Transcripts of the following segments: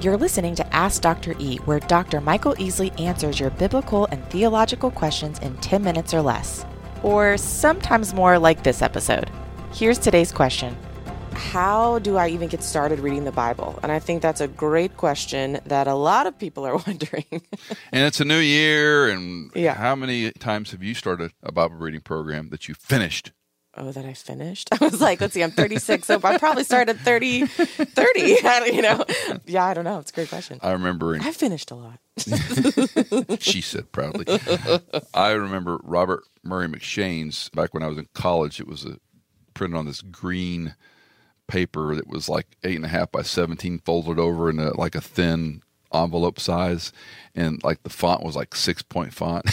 You're listening to Ask Dr. E, where Dr. Michael Easley answers your biblical and theological questions in 10 minutes or less. Or sometimes more like this episode. Here's today's question How do I even get started reading the Bible? And I think that's a great question that a lot of people are wondering. and it's a new year. And Yeah. how many times have you started a Bible reading program that you finished? Oh, that I finished? I was like, let's see, I'm 36, so I probably started 30, 30. you know? Yeah, I don't know. It's a great question. I remember, in, I've finished a lot. she said proudly. I remember Robert Murray M'Cheyne's back when I was in college. It was a, printed on this green paper that was like eight and a half by 17 folded over in a, like a thin envelope size. And like the font was like six point font.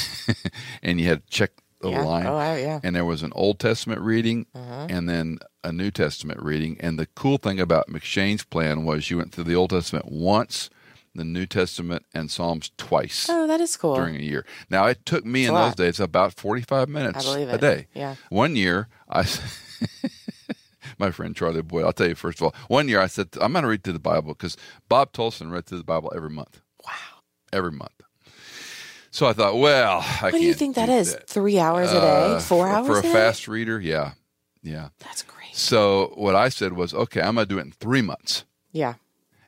and you had to check the Yeah. line. Oh, I- yeah. And there was an Old Testament reading Uh-huh. and then a New Testament reading. And the cool thing about M'Cheyne's plan was you went through the Old Testament once, the New Testament and Psalms twice Oh, that is cool. during a year. Now it took me It's in those days about 45 minutes I believe a day. Yeah. One year I my friend Charlie Boyd, I'll tell you first of all, one year I said I'm going to read through the Bible because Bob Tolson read through the Bible every month. Wow. Every month. So I thought, well, I What do you think that? Three hours a day? Uh, Four for, hours for a day? fast reader? Yeah. Yeah. That's great. So what I said was, okay, I'm going to do it in 3 months. Yeah.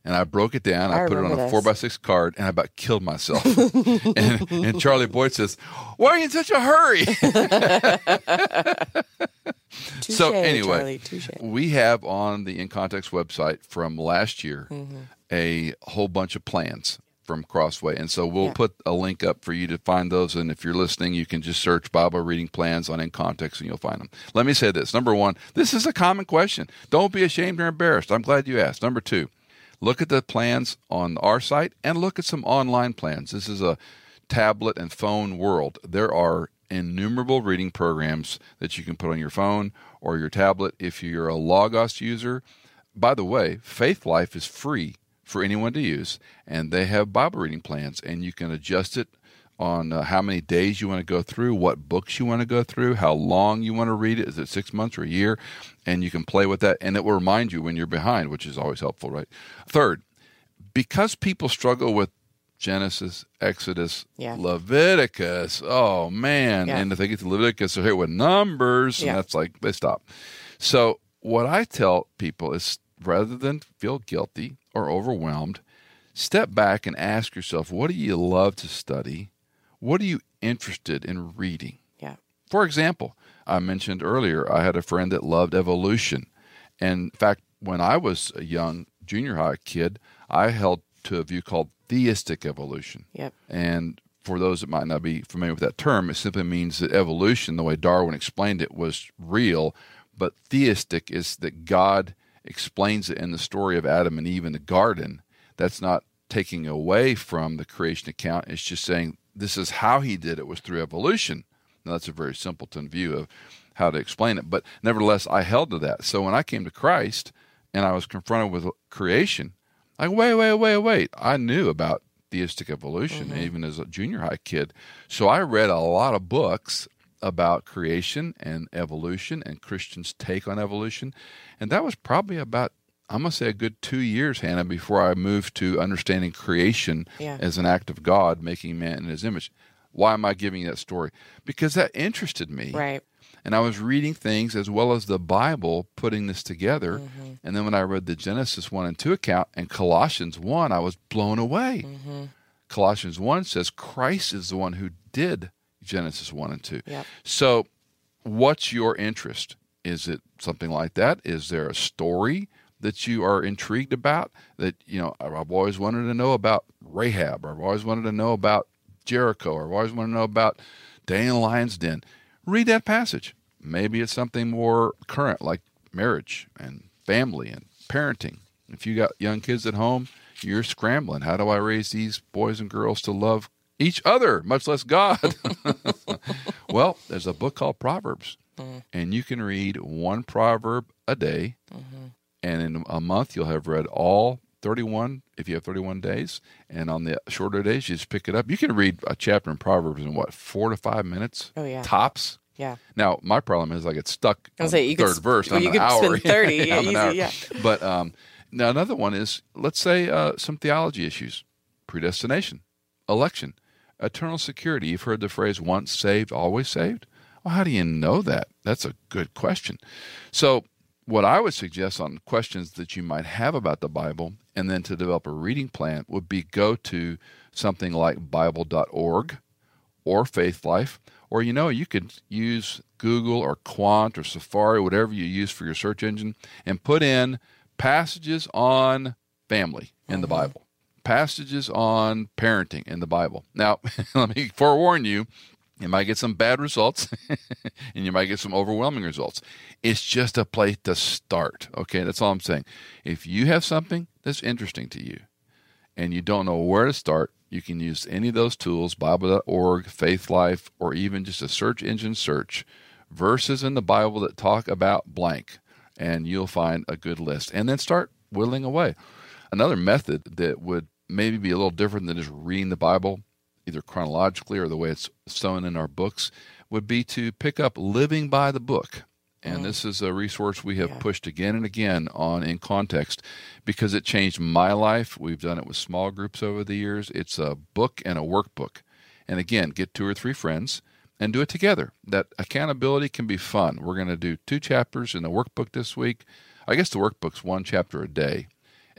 and I broke it down. I I, put it on a this. four by six card, and I about killed myself. and, and Charlie Boyd says, "Why are you in such a hurry?" Touche, so anyway, Charlie, we have on the In Context website from last year Mm-hmm. a whole bunch of plans from Crossway, and so we'll Yeah. put a link up for you to find those. And if you're listening, you can just search Bible reading plans on In Context, and you'll find them. Let me say this: number one, this is a common question. Don't be ashamed or embarrassed. I'm glad you asked. Number two, look at the plans on our site and look at some online plans. This is a tablet and phone world. There are innumerable reading programs that you can put on your phone or your tablet if you're a Logos user. By the way, Faithlife is free for anyone to use, and they have Bible reading plans, and you can adjust it on uh, how many days you want to go through, what books you want to go through, how long you want to read it. Is it six months or a year? And you can play with that, and it will remind you when you're behind, which is always helpful, right? Third, because people struggle with Genesis, Exodus, Yeah. Leviticus, oh man, Yeah. and if they get to Leviticus, they're here with numbers, Yeah. and that's like they stop. So what I tell people is rather than feel guilty or overwhelmed, step back and ask yourself, what do you love to study? What are you interested in reading? Yeah. For example, I mentioned earlier I had a friend that loved evolution. And in fact, when I was a young junior high kid, I held to a view called theistic evolution. Yep. And for those that might not be familiar with that term, it simply means that evolution, the way Darwin explained it, was real. But theistic is that God explains it in the story of Adam and Eve in the garden. That's not taking away from the creation account. It's just saying this is how he did it was through evolution. Now, that's a very simpleton view of how to explain it. But nevertheless, I held to that. So when I came to Christ and I was confronted with creation, I wait, wait, wait, wait. I knew about theistic evolution mm-hmm. even as a junior high kid. So I read a lot of books about creation and evolution and Christians' take on evolution. And that was probably about, I'm going to say a good two years, Hannah, before I moved to understanding creation Yeah. as an act of God making man in his image. Why am I giving you that story? Because that interested me. Right. And I was reading things as well as the Bible, putting this together. Mm-hmm. And then when I read the Genesis 1 and 2 account and Colossians 1, I was blown away. Mm-hmm. Colossians 1 says Christ is the one who did Genesis 1 and 2. Yep. So, what's your interest? Is it something like that? Is there a story that you are intrigued about? That, you know, I've always wanted to know about Rahab, or I've always wanted to know about Jericho, or I've always wanted to know about Daniel in Lion's Den. Read that passage. Maybe it's something more current, like marriage and family and parenting. If you got young kids at home, you're scrambling. How do I raise these boys and girls to love each other, much less God? well, there's a book called Proverbs, and you can read one proverb a day, and in a month you'll have read all 31 if you have 31 days and on the shorter days you just pick it up you can read a chapter in proverbs in what four to five minutes Oh, yeah. tops Yeah. now my problem is i get stuck I on say, you the could third verse well, I'm you an could hour spend 30, yeah, easy, hour. yeah. but um Now, another one is let's say uh, some theology issues, predestination, election, eternal security. You've heard the phrase once saved, always saved. Well, how do you know that? That's a good question. So, what I would suggest on questions that you might have about the Bible and then to develop a reading plan would be go to something like Bible.org or Faithlife, or you know, you could use Google or Qwant or Safari, whatever you use for your search engine, and put in passages on family in the mm-hmm. Bible, passages on parenting in the Bible. Now, let me forewarn you, you might get some bad results and you might get some overwhelming results. It's just a place to start. Okay, that's all I'm saying. If you have something that's interesting to you and you don't know where to start, you can use any of those tools, Bible.org, Faithlife, or even just a search engine search, verses in the Bible that talk about blank, and you'll find a good list. And then start whittling away. Another method that would maybe be a little different than just reading the Bible either chronologically or the way it's sewn in our books, would be to pick up Living by the Book. And mm. this is a resource we have yeah. pushed again and again on in context because it changed my life. We've done it with small groups over the years. It's a book and a workbook. And again, get two or three friends and do it together. That accountability can be fun. We're going to do two chapters in the workbook this week. I guess the workbook's one chapter a day.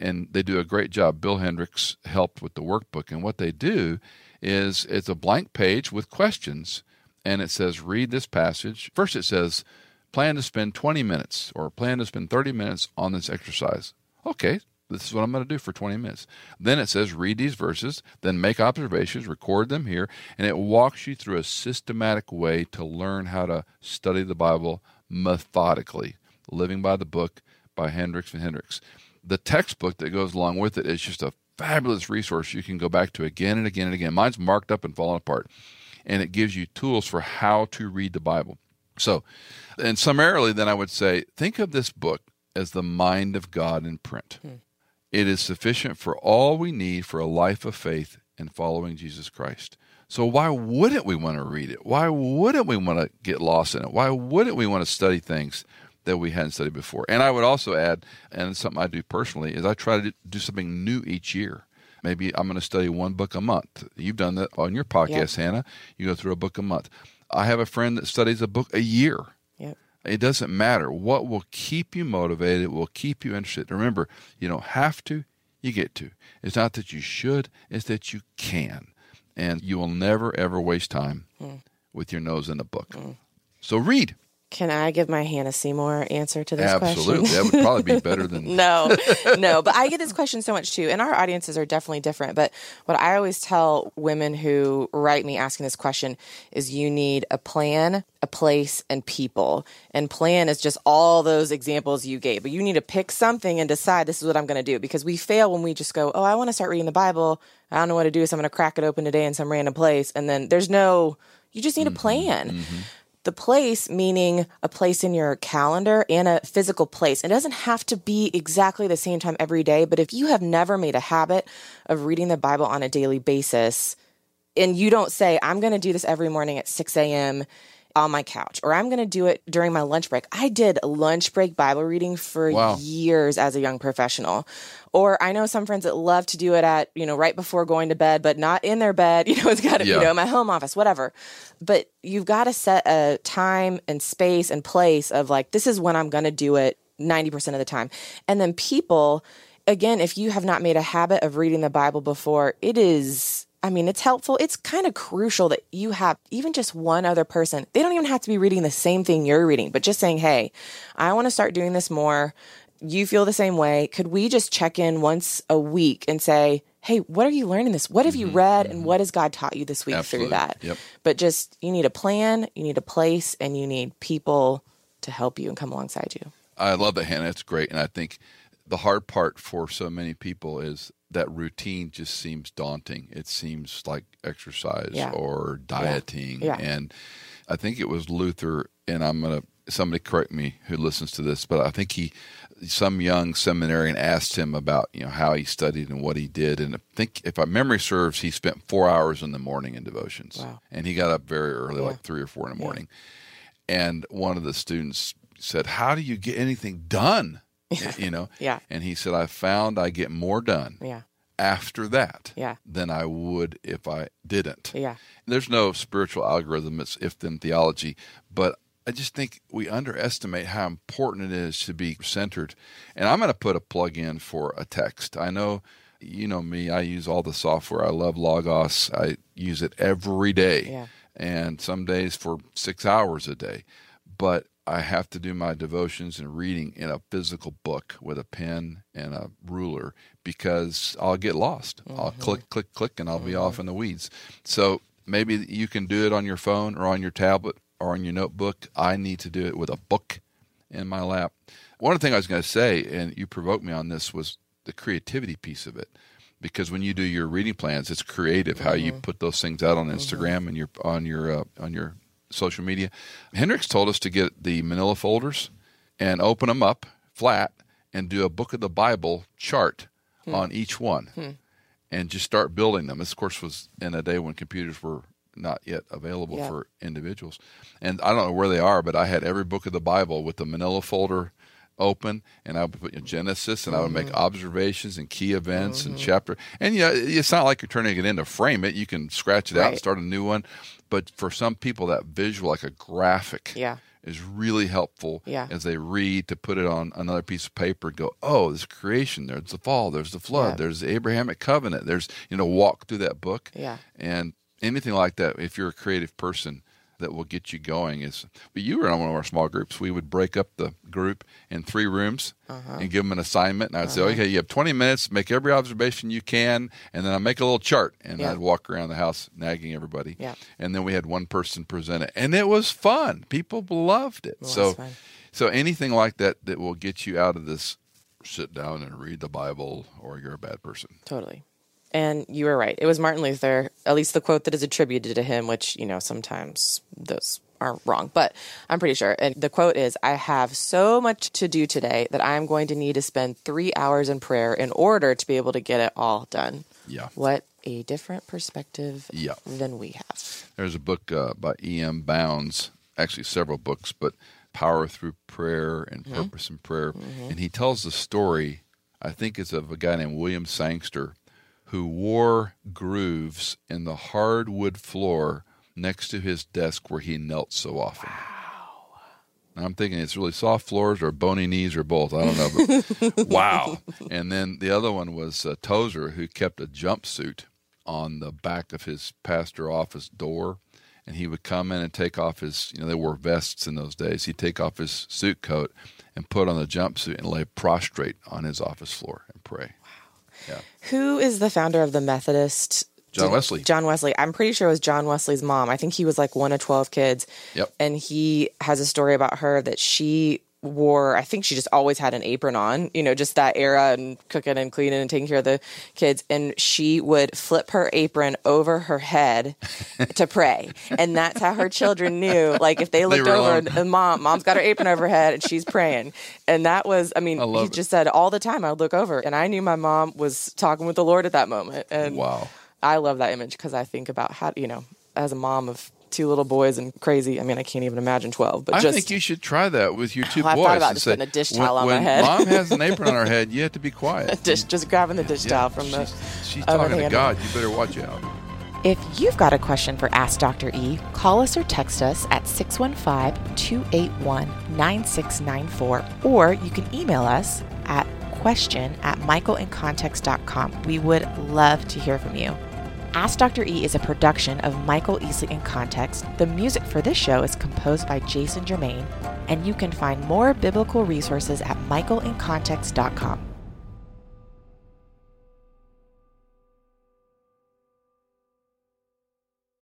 And they do a great job. Bill Hendricks helped with the workbook. And what they do is it's a blank page with questions and it says read this passage. First it says plan to spend 20 minutes or plan to spend 30 minutes on this exercise. Okay, this is what I'm going to do for 20 minutes. Then it says read these verses, then make observations, record them here, and it walks you through a systematic way to learn how to study the Bible methodically. Living by the Book by Hendricks and Hendricks. The textbook that goes along with it is just a fabulous resource you can go back to again and again and again. Mine's marked up and fallen apart, and it gives you tools for how to read the Bible. So, and summarily, then I would say, think of this book as the mind of God in print. Hmm. It is sufficient for all we need for a life of faith and following Jesus Christ. So, why wouldn't we want to read it? Why wouldn't we want to get lost in it? Why wouldn't we want to study things that we hadn't studied before. And I would also add, and something I do personally, is I try to do something new each year. Maybe I'm going to study one book a month. You've done that on your podcast, yep. Hannah. You go through a book a month. I have a friend that studies a book a year. Yep. It doesn't matter. What will keep you motivated, will keep you interested. Remember, you don't have to, you get to. It's not that you should, it's that you can. And you will never, ever waste time mm. with your nose in a book. Mm. So read. Can I give my Hannah Seymour answer to this Absolutely. question? Absolutely. that would probably be better than. no, no. But I get this question so much too. And our audiences are definitely different. But what I always tell women who write me asking this question is you need a plan, a place, and people. And plan is just all those examples you gave. But you need to pick something and decide this is what I'm going to do. Because we fail when we just go, oh, I want to start reading the Bible. I don't know what to do. So I'm going to crack it open today in some random place. And then there's no, you just need mm-hmm, a plan. Mm-hmm. The place meaning a place in your calendar and a physical place. It doesn't have to be exactly the same time every day, but if you have never made a habit of reading the Bible on a daily basis, and you don't say, I'm going to do this every morning at 6 a.m on my couch or I'm going to do it during my lunch break. I did lunch break Bible reading for wow. years as a young professional. Or I know some friends that love to do it at, you know, right before going to bed, but not in their bed. You know, it's got to, yeah. you know, my home office, whatever. But you've got to set a time and space and place of like, this is when I'm going to do it 90% of the time. And then people, again, if you have not made a habit of reading the Bible before, it is I mean, it's helpful. It's kind of crucial that you have even just one other person. They don't even have to be reading the same thing you're reading, but just saying, hey, I want to start doing this more. You feel the same way. Could we just check in once a week and say, hey, what are you learning this? What have mm-hmm, you read mm-hmm. and what has God taught you this week Absolutely. through that? Yep. But just, you need a plan, you need a place, and you need people to help you and come alongside you. I love that, Hannah. It's great. And I think the hard part for so many people is that routine just seems daunting. It seems like exercise yeah. or dieting. Yeah. Yeah. And I think it was Luther, and I'm going to, somebody correct me who listens to this, but I think he, some young seminarian asked him about, you know, how he studied and what he did. And I think, if my memory serves, he spent four hours in the morning in devotions. Wow. And he got up very early, like three or four in the morning. And one of the students said, How do you get anything done? Yeah. You know? Yeah. And he said, I found I get more done Yeah. after that Yeah. than I would if I didn't. Yeah. There's no spiritual algorithm, it's if then theology, but I just think we underestimate how important it is to be centered. And I'm going to put a plug in for a text. I know, you know me, I use all the software. I love Logos, I use it every day, Yeah. and some days for six hours a day. But I have to do my devotions and reading in a physical book with a pen and a ruler because I'll get lost. I'll mm-hmm. click, click, click, and I'll be off mm-hmm. in the weeds. So maybe you can do it on your phone or on your tablet or on your notebook. I need to do it with a book in my lap. One of the things I was going to say, and you provoked me on this, was the creativity piece of it. Because when you do your reading plans, it's creative how you mm-hmm. put those things out on Instagram and your on your uh, on your social media. Hendricks told us to get the Manila folders and open them up flat and do a book of the Bible chart hmm. on each one hmm. and just start building them. This, of course, was in a day when computers were not yet available Yeah. for individuals. And I don't know where they are, but I had every book of the Bible with the Manila folder open, and I would put in Genesis, and I would make mm-hmm. observations and key events and mm-hmm. chapter. And you know, it's not like you're turning it in to frame it. You can scratch it out and start a new one. But for some people, that visual, like a graphic, Yeah. is really helpful Yeah. as they read to put it on another piece of paper and go, oh, there's creation, there's the fall, there's the flood, Yeah. there's the Abrahamic covenant, there's, you know, walk through that book. Yeah. And anything like that, if you're a creative person, that will get you going is but you were in one of our small groups. We would break up the group in three rooms Uh-huh. and give them an assignment. And i'd say okay you have 20 minutes make every observation you can and then i'd make a little chart and Yeah. i'd walk around the house nagging everybody. Yeah. and then we had one person present it. And it was fun. People loved it. Was so so anything like that that will get you out of this sit down and read the bible or you're a bad person. Totally. And you were right. It was Martin Luther, at least the quote that is attributed to him, which, you know, sometimes those are wrong, but I'm pretty sure. And the quote is I have so much to do today that I'm going to need to spend three hours in prayer in order to be able to get it all done. yeah What a different perspective Yeah. than we have. There's a book uh, by E.M. Bounds, actually several books, but Power Through Prayer and Purpose in Prayer. And he tells the story, I think it's of a guy named William Sangster who wore grooves in the hardwood floor next to his desk where he knelt so often. Wow. I'm thinking it's really soft floors or bony knees or both. I don't know. But wow. And then the other one was uh, Tozer, who kept a jumpsuit on the back of his pastor office door. And he would come in and take off his, you know, they wore vests in those days. He'd take off his suit coat and put on the jumpsuit and lay prostrate on his office floor and pray. Yeah. Who is the founder of the Methodist? John Wesley. John Wesley. I'm pretty sure it was John Wesley's mom. I think he was like one of 12 kids. Yep. And he has a story about her that she wore, I think she just always had an apron on, you know, just that era and cooking and cleaning and taking care of the kids. And she would flip her apron over her head to pray. And that's how her children knew, like, if they looked were over alone. and, mom, mom's got her apron over her head and she's praying. And that was, I mean, I he it. just said all the time I would look over and I knew my mom was talking with the Lord at that moment. And Wow. I love that image because I think about how, you know, as a mom of two little boys and crazy, I mean, I can't even imagine 12, but I just. think you should try that with your oh, two Oh, I boys. thought about and just say, putting a dish when- towel on my head." Mom has an apron on her head. You have to be quiet. dish, just grabbing the dish Yeah, towel from the. she's, she's oven talking to. God. You better watch out. If you've got a question for Ask Dr. E, call us or text us at 615 281 9694, or you can email us at question at michaelincontext.com. We would love to hear from you. Ask Dr. E is a production of Michael Easley in Context. The music for this show is composed by Jason Germain, and you can find more biblical resources at michaelincontext.com.